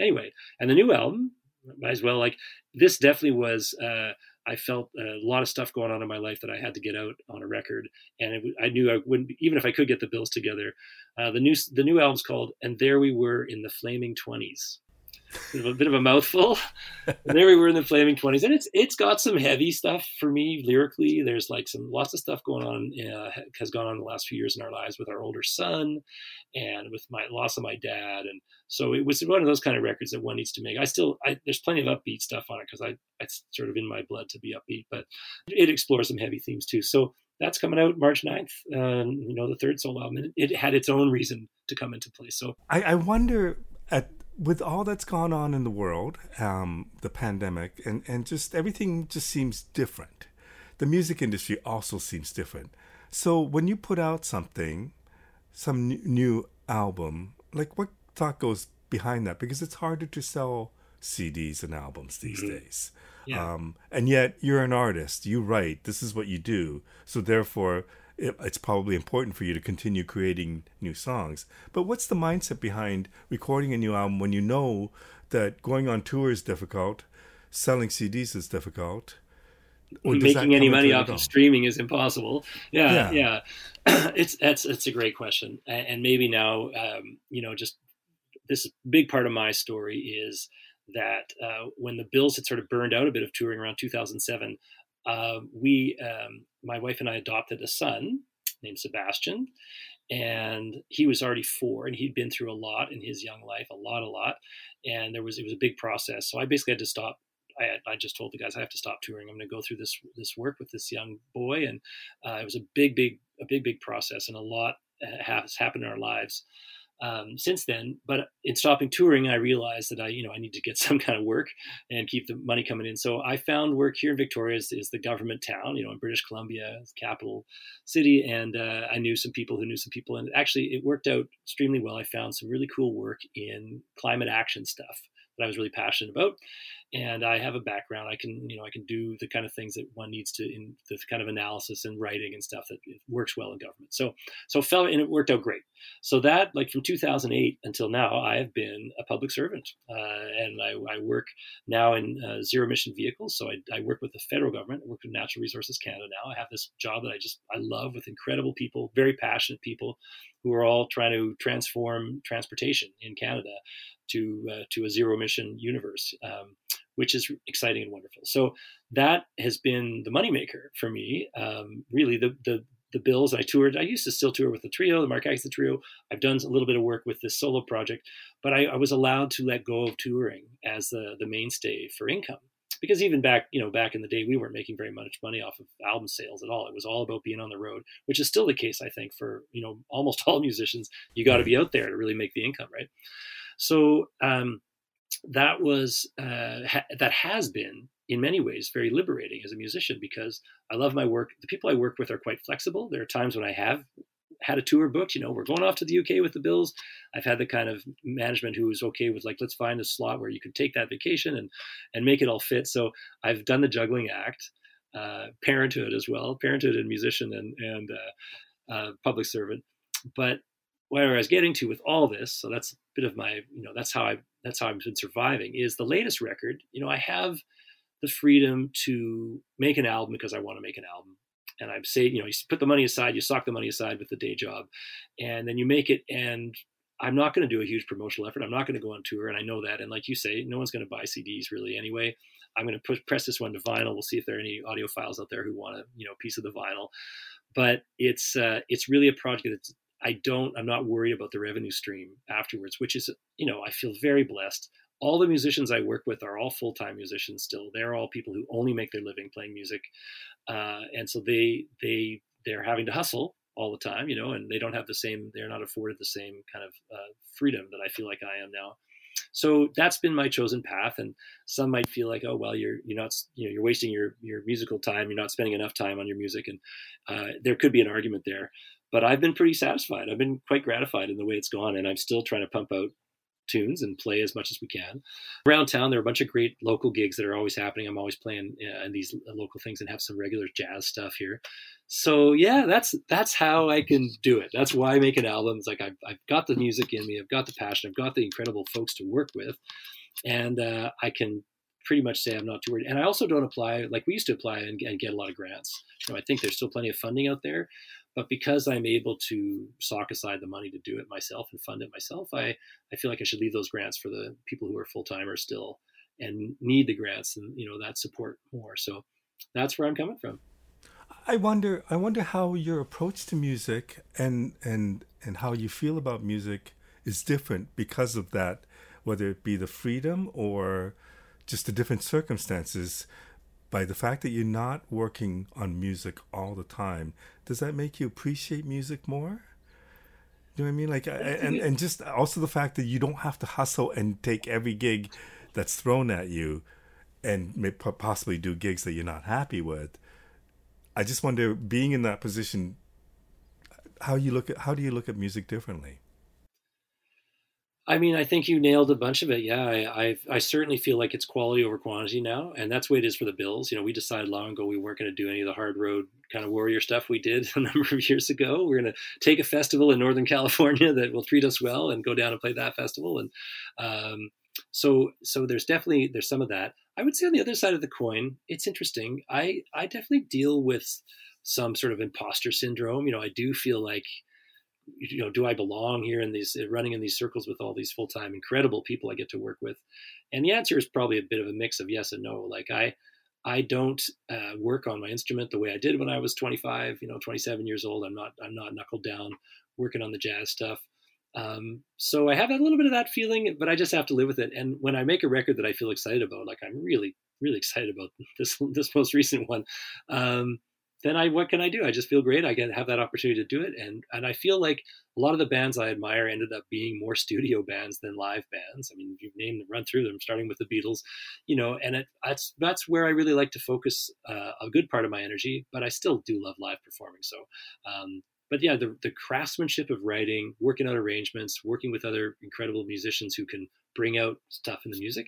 anyway, and the new album, might as well like this definitely was. Uh, I felt a lot of stuff going on in my life that I had to get out on a record, and it, I knew I wouldn't, even if I could get the bills together. Uh, the new the new album's called "And There We Were in the Flaming 20s a bit of a mouthful. and there we were in the flaming twenties, and it's it's got some heavy stuff for me lyrically. There's like some lots of stuff going on uh, has gone on the last few years in our lives with our older son, and with my loss of my dad, and so it was one of those kind of records that one needs to make. I still I, there's plenty of upbeat stuff on it because I it's sort of in my blood to be upbeat, but it explores some heavy themes too. So that's coming out March 9th. Um, you know, the third solo album. It had its own reason to come into play. So I, I wonder at with all that's gone on in the world, um, the pandemic, and, and just everything just seems different. The music industry also seems different. So when you put out something, some new album, like what thought goes behind that? Because it's harder to sell CDs and albums these mm-hmm. days. Yeah. Um, and yet you're an artist, you write, this is what you do. So therefore, it, it's probably important for you to continue creating new songs. But what's the mindset behind recording a new album when you know that going on tour is difficult, selling CDs is difficult? making any money off of streaming is impossible. Yeah, yeah. yeah. *clears throat* it's that's it's a great question, and maybe now, um, you know, just this big part of my story is that uh, when the Bills had sort of burned out a bit of touring around 2007, uh, we, um, my wife and I, adopted a son named Sebastian, and he was already four, and he'd been through a lot in his young life, a lot, a lot, and there was it was a big process. So I basically had to stop. I, I just told the guys I have to stop touring. I'm going to go through this this work with this young boy, and uh, it was a big, big, a big, big process, and a lot has happened in our lives um, since then. But in stopping touring, I realized that I, you know, I need to get *laughs* some kind of work and keep the money coming in. So I found work here in Victoria is, is the government town, you know, in British Columbia, capital city, and uh, I knew some people who knew some people, and actually it worked out extremely well. I found some really cool work in climate action stuff that I was really passionate about and I have a background. I can, you know, I can do the kind of things that one needs to in the kind of analysis and writing and stuff that works well in government. So, so fell and it worked out great. So that, like from 2008 until now, I have been a public servant, uh, and I, I, work now in uh, zero emission vehicles. So I, I, work with the federal government. I work with Natural Resources Canada now. I have this job that I just I love with incredible people, very passionate people, who are all trying to transform transportation in Canada to uh, to a zero emission universe. Um, which is exciting and wonderful. So that has been the moneymaker for me. Um, really, the the the bills I toured. I used to still tour with the trio, the Mark Atkinson trio. I've done a little bit of work with this solo project, but I, I was allowed to let go of touring as the the mainstay for income. Because even back, you know, back in the day, we weren't making very much money off of album sales at all. It was all about being on the road, which is still the case, I think, for you know almost *laughs* all musicians. You got to be out there to really make the income, right? So um, that was uh, ha- that has been in many ways very liberating as a musician because I love my work. The people I work with are quite flexible. There are times when I have had a tour booked, you know, we're going off to the UK with the Bills. I've had the kind of management who is okay with like, let's find a slot where you can take that vacation and and make it all fit. So I've done the juggling act, uh, parenthood as well, parenthood and musician and and uh, uh, public servant. But where I was getting to with all this, so that's a bit of my, you know, that's how I that's how I've been surviving. Is the latest record, you know, I have the freedom to make an album because I want to make an album. And I've say, you know, you put the money aside, you sock the money aside with the day job, and then you make it. And I'm not going to do a huge promotional effort. I'm not going to go on tour, and I know that. And like you say, no one's going to buy CDs really anyway. I'm going to push, press this one to vinyl. We'll see if there are any audiophiles out there who want a you know piece of the vinyl. But it's uh, it's really a project that's I don't I'm not worried about the revenue stream afterwards, which is you know I feel very blessed all the musicians I work with are all full time musicians still. They're all people who only make their living playing music, uh, and so they they they're having to hustle all the time, you know, and they don't have the same. They're not afforded the same kind of uh, freedom that I feel like I am now. So that's been my chosen path, and some might feel like, oh well, you're you're not you know you're wasting your your musical time. You're not spending enough time on your music, and uh, there could be an argument there. But I've been pretty satisfied. I've been quite gratified in the way it's gone, and I'm still trying to pump out tunes and play as much as we can. Around town, there are a bunch of great local gigs that are always happening. I'm always playing uh, these local things and have some regular jazz stuff here. So yeah, that's that's how I can do it. That's why I make an album. It's like I've, I've got the music in me, I've got the passion, I've got the incredible folks to work with, and uh, I can pretty much say I'm not too worried. And I also don't apply like we used to apply and, and get a lot of grants. I think there's still plenty of funding out there, but because I'm able to sock aside the money to do it myself and fund it myself, I, I feel like I should leave those grants for the people who are full timers still and need the grants and you know that support more. So that's where I'm coming from. I wonder I wonder how your approach to music and and and how you feel about music is different because of that, whether it be the freedom or just the different circumstances by the fact that you're not working on music all the time, does that make you appreciate music more? You know what I mean? Like, and and just also the fact that you don't have to hustle and take every gig that's thrown at you, and possibly do gigs that you're not happy with. I just wonder, being in that position, how you look at how do you look at music differently? I mean, I think you nailed a bunch of it. Yeah, I, I, I certainly feel like it's quality over quantity now, and that's the way it is for the Bills. You know, we decided long ago we weren't going to do any of the hard road kind of warrior stuff we did *laughs* a number of years ago. We're going to take a festival in Northern *laughs* California that will treat us well and go down and play that festival. And um, so, so there's definitely there's some of that. I would say on the other side of the coin, it's interesting. I I definitely deal with some sort of imposter syndrome. You know, I do feel like you know, do I belong here in these running in these circles with all these full time incredible people I get to work with? And the answer is probably a bit of a mix of yes and no. Like I, I don't uh, work on my instrument the way I did when I was 25, you know, 27 years old. I'm not, I'm not knuckled down working on the jazz stuff. Um, so I have a little bit of that feeling, but I just have to live with it. And when I make a record that I feel excited about, like I'm really, really excited about *laughs* this this most recent one. Um, then I what can I do? I just feel great. I get have that opportunity to do it, and and I feel like a lot of the bands I admire ended up being more studio bands than live bands. I mean, you've named run through them, starting with the Beatles, you know, and it, that's that's where I really like to focus uh, a good part of my energy. But I still do love live performing. So, um, but yeah, the the craftsmanship of writing, working out arrangements, working with other incredible musicians who can bring out stuff in the music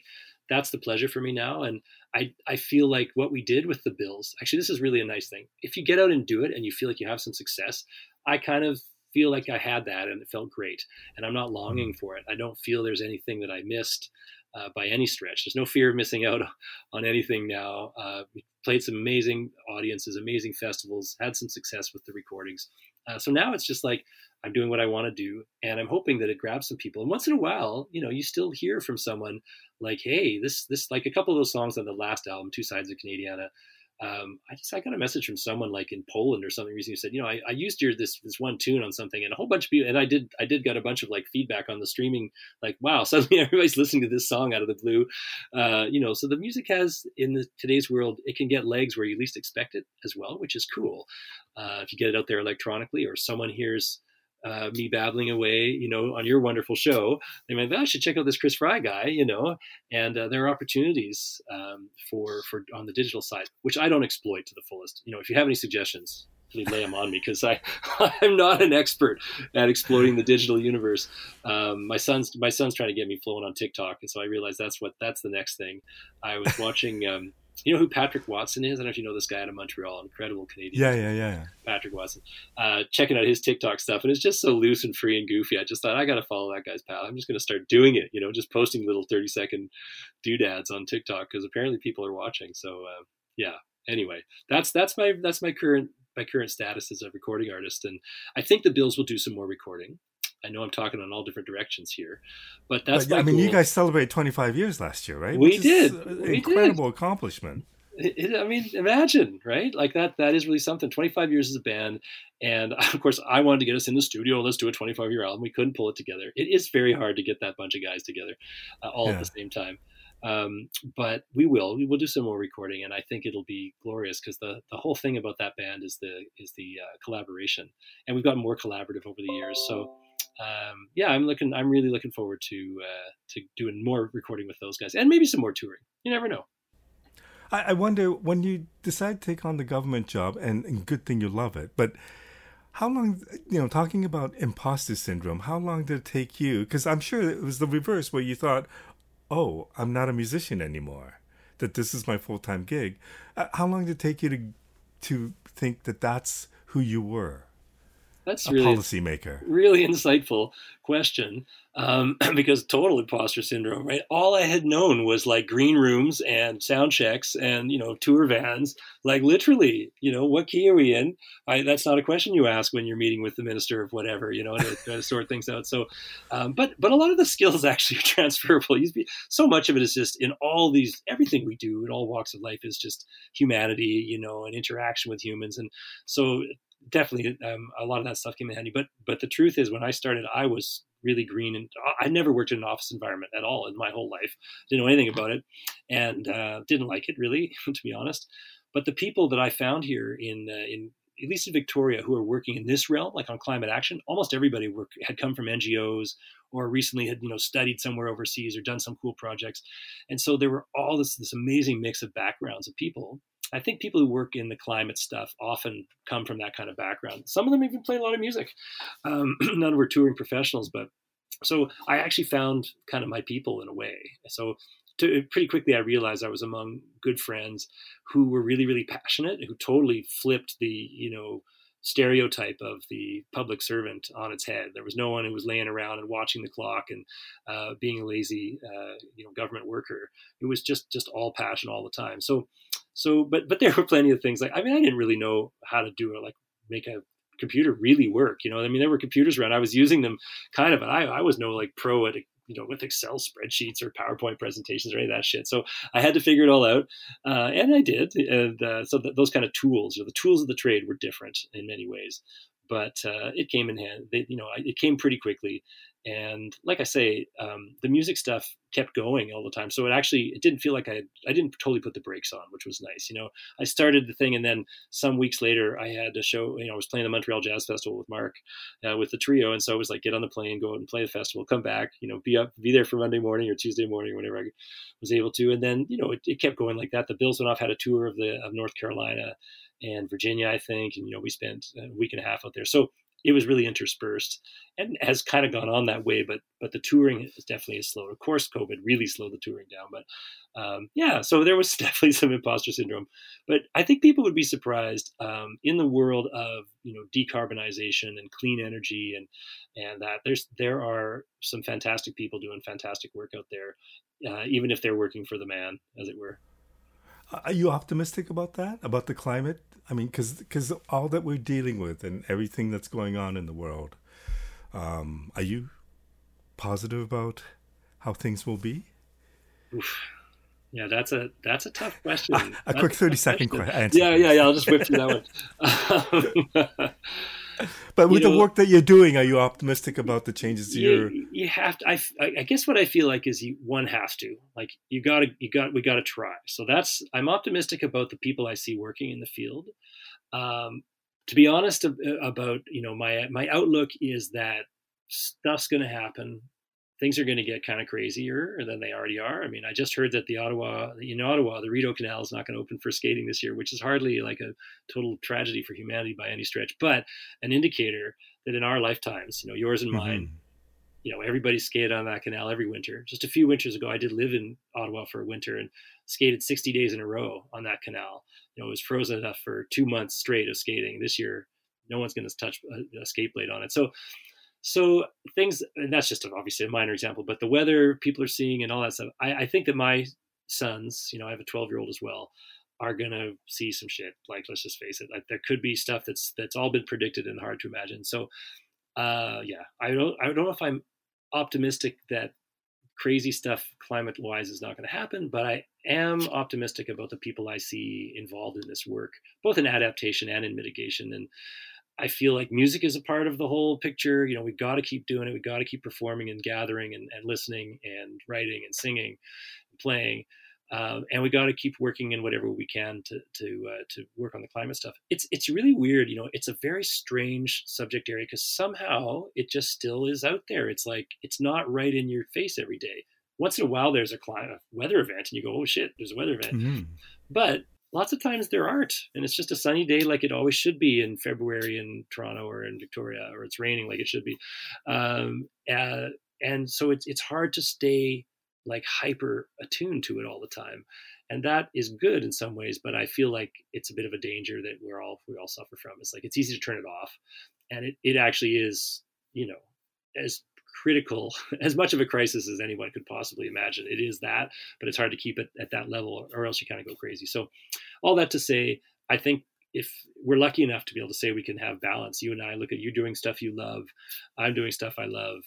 that's the pleasure for me now. And I, I feel like what we did with the Bills, actually, this is really a nice thing. If you get out and do it and you feel like you have some success, I kind of feel like I had that and it felt great. And I'm not longing for it. I don't feel there's anything that I missed uh, by any stretch. There's no fear of missing out *laughs* on anything now. Uh, we played some amazing audiences, amazing festivals, had some success with the recordings. Uh, so now it's just like I'm doing what I want to do, and I'm hoping that it grabs some people. And once in a while, you know, you still hear from someone like, "Hey, this this like a couple of those songs on the last album, Two Sides of Canadiana." Um, I just I got a message from someone like in Poland or something recently who said, you know, I, I used your this this one tune on something, and a whole bunch of people, and I did I did get a bunch of like feedback on the streaming, like, wow, *laughs* suddenly everybody's listening to this song out of the blue, uh, you know. So the music has in the, today's world, it can get legs where you least expect it as well, which is cool. Uh, if you get it out there electronically, or someone hears uh, me babbling away, you know, on your wonderful show, they might, I should check out this Chris Frye guy, you know, and uh, there are opportunities um, for for on the digital side, which I don't exploit to the fullest. You know, if you have any suggestions, please lay them on me because I *laughs* I'm not an expert at exploiting the digital universe. Um, my son's my son's trying to get me flowing on TikTok, and so I realized that's what that's the next thing. I was watching. Um, you know who Patrick Watson is? I don't know if you know this guy out of Montreal, incredible Canadian. Yeah, yeah, yeah. Patrick Watson. Uh, checking out his TikTok stuff, and it's just so loose and free and goofy. I just thought I got to follow that guy's path. I'm just going to start doing it. You know, just posting little 30 second doodads on TikTok because apparently people are watching. So uh, yeah. Anyway, that's that's my that's my current my current status as a recording artist, and I think the Bills will do some more recording. I know I'm talking in all different directions here, but that's. But, I mean, goal. you guys celebrated 25 years last year, right? We Which did. We incredible did. accomplishment. It, it, I mean, imagine, right? Like that. That is really something. 25 years as a band, and *laughs* of course, I wanted to get us in the studio. Let's do a 25 year album. We couldn't pull it together. It is very hard to get that bunch of guys together uh, all yeah. at the same time. Um, but we will. We will do some more recording, and I think it'll be glorious because the the whole thing about that band is the is the uh, collaboration, and we've gotten more collaborative over the years. So um, yeah, I'm looking. I'm really looking forward to uh, to doing more recording with those guys, and maybe some more touring. You never know. I, I wonder when you decide to take on the government job, and, and good thing you love it, but how long you know talking about imposter syndrome how long did it take you because i'm sure it was the reverse where you thought oh i'm not a musician anymore that this is my full-time gig uh, how long did it take you to to think that that's who you were that's a really policymaker. Really insightful question um, *clears throat* because total imposter syndrome, right? All I had known was like green rooms and sound checks and you know tour vans. Like literally, you know, what key are we in? I, that's not a question you ask when you're meeting with the minister of whatever, you know, to, to *laughs* sort things out. So, um, but but a lot of the skills *laughs* actually are transferable. So much of it is just in all these everything we do in all walks of life is just humanity, you know, and interaction with humans. And so definitely um, a lot of that stuff came in handy. But but the truth is, when I started, I was really green, and I never worked in an office environment at all in my whole life. Didn't know anything about it, and uh, didn't like it really, *laughs* to be honest. But the people that I found here in uh, in at least in Victoria who are working in this realm, like on climate action, almost everybody work, had come from NGOs or recently had you know studied somewhere overseas or done some cool projects, and so there were all this this amazing mix of backgrounds of people I think people who work in the climate stuff often come from that kind of background. Some of them even play a lot of music. Um, *clears throat* none were touring professionals, but so I actually found kind of my people in a way. So to, pretty quickly, I realized I was among good friends who were really, really passionate, who totally flipped the, you know, stereotype of the public servant on its head. There was no one who was laying around and watching the clock and uh, being a lazy, uh, you know, government worker. It was just just all passion all the time. So so, but but there were plenty of things like I mean I didn't really know how to do it like make a computer really work. You know, I mean there were computers around. I was using them kind of, but I I was no like pro at you know with Excel spreadsheets or PowerPoint presentations or any of that shit. So I had to figure it all out, uh, and I did. And uh, so th- those kind of tools, you know, the tools of the trade, were different in many ways. But uh, it came in hand. They, you know, it came pretty quickly, and like I say, um, the music stuff kept going all the time. So it actually it didn't feel like I I didn't totally put the brakes on, which was nice. You know, I started the thing, and then some weeks later, I had a show. You know, I was playing the Montreal Jazz Festival with Mark uh, with the trio, and so I was like, get on the plane, go out and play the festival, come back. You know, be up, be there for Monday morning or Tuesday morning, whenever I was able to. And then you know, it, it kept going like that. The Bills went off, had a tour of the of North Carolina and Virginia, I think, and you know, we spent a week and a half out there. So it was really interspersed and has kind of gone on that way but but the touring is definitely slowed. Of course covid really slowed the touring down but um, yeah so there was *laughs* definitely some imposter syndrome. But i think people would be surprised um, in the world of you know decarbonization and clean energy and and that there's there are some fantastic people doing fantastic work out there uh, even if they're working for the man as it were are you optimistic about that about the climate I mean, because all that we're dealing with and everything that's going on in the world, um, are you positive about how things will be? Oof. Yeah, that's a that's a tough *laughs* question. a quick thirty second question. answer. Yeah, yeah, yeah. I'll just whip *laughs* through that one. *laughs* *laughs* but with you know, the work that you're doing, are you optimistic about the changes you, you're? You have to. I, I guess what I feel like is you one has to like you got to you got we got to try. So that's I'm optimistic about the people I see working in the field. Um, to be honest about you know my my outlook is that stuff's going to happen things are going to get kind of crazier than they already are. I mean, I just heard that the Ottawa, in Ottawa, the Rideau Canal is not going to open for skating this year, which is hardly like a total tragedy for humanity by any stretch, but an indicator that in our lifetimes, you know, yours and mine, mm-hmm. you know, everybody skated on that canal every winter. Just a few winters ago, I did live in Ottawa for a winter and skated 60 days in a row on that canal. You know, it was frozen enough for two months straight of skating. This year, no one's going to touch a, a skate blade on it. So so things, and that's just obviously a minor example, but the weather people are seeing and all that stuff. I, I think that my sons, you know, I have a 12 year old as well, are gonna see some shit. Like, let's just face it. Like, there could be stuff that's that's all been predicted and hard to imagine. So, uh, yeah, I don't I don't know if I'm optimistic that crazy stuff climate wise is not going to happen, but I am optimistic about the people I see involved in this work, both in adaptation and in mitigation. And I feel like music is a part of the whole picture. You know, we've got to keep doing it. We've got to keep performing and gathering and, and listening and writing and singing and playing. Um, and we got to keep working in whatever we can to to uh, to work on the climate stuff. It's it's really weird, you know. It's a very strange subject area because somehow it just still is out there. It's like it's not right in your face every day. Once in a while, there's a climate weather event, and you go, "Oh shit, there's a weather event." Mm-hmm. But lots of times there aren't and it's just a sunny day like it always should be in february in toronto or in victoria or it's raining like it should be. Um, uh, and so it's, it's hard to stay like hyper attuned to it all the time. And that is good in some ways but i feel like it's a bit of a danger that we're all we all suffer from. It's like it's easy to turn it off and it, it actually is you know as critical, *laughs* as much of a crisis as anyone could possibly imagine. It is that, but it's hard to keep it at that level, or else you kind of go crazy. So, all that to say, I think if we're lucky enough to be able to say we can have balance, you and I look at you doing stuff you love, I'm doing stuff I love,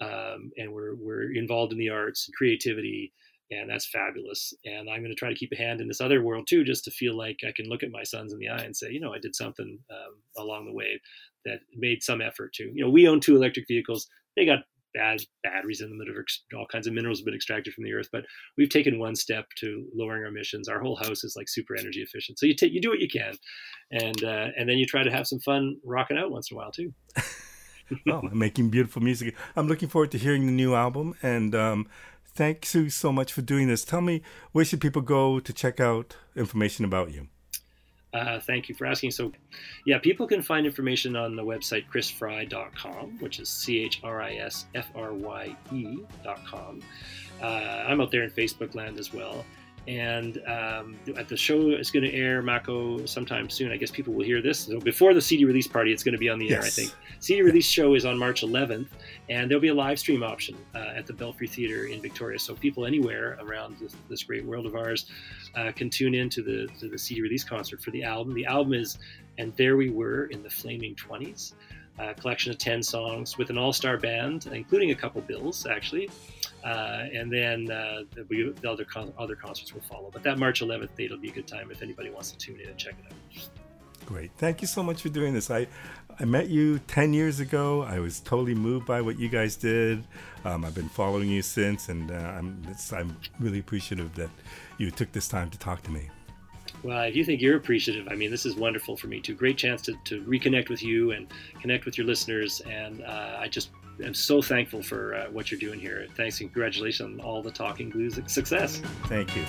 um, and we're we're involved in the arts and creativity, and that's fabulous. And I'm going to try to keep a hand in this other world too, just to feel like I can look at my sons in the eye and say, you know, I did something um, along the way that made some effort to. You know, we own two electric vehicles. They got bad batteries in them that have all kinds of minerals have been extracted from the earth. But we've taken one step to lowering our emissions. Our whole house is like super energy efficient. So you take you do what you can, and uh, and then you try to have some fun rocking out once in a while too. *laughs* oh, making beautiful music. I'm looking forward to hearing the new album and. Um, thanks you so much for doing this. Tell me, where should people go to check out information about you? Uh, thank you for asking. So, yeah, people can find information on the website chrisfrye.com, which is C H R I S F R Y E.com. Uh, I'm out there in Facebook land as well. And um, the show is going to air Mako sometime soon. I guess people will hear this. So before the CD release party, it's going to be on the yes. air, I think. CD release show is on March 11th, and there'll be a live stream option uh, at the Belfry Theatre in Victoria. So people anywhere around this, this great world of ours uh, can tune in to the, to the CD release concert for the album. The album is And There We Were in the Flaming 20s a collection of 10 songs with an all star band, including a couple bills, actually. Uh, and then uh, the, the, other, con- other concerts will follow. But that March 11th date will be a good time if anybody wants to tune in and check it out. Great. Thank you so much for doing this. I, I met you 10 years ago. I was totally moved by what you guys did. Um, I've been following you since, and uh, I'm, I'm really appreciative that you took this time to talk to me. Well, if you think you're appreciative, I mean, this is wonderful for me too. Great chance to, to reconnect with you and connect with your listeners. And uh, I just am so thankful for uh, what you're doing here. Thanks and congratulations on all the Talking Blues success. Thank you.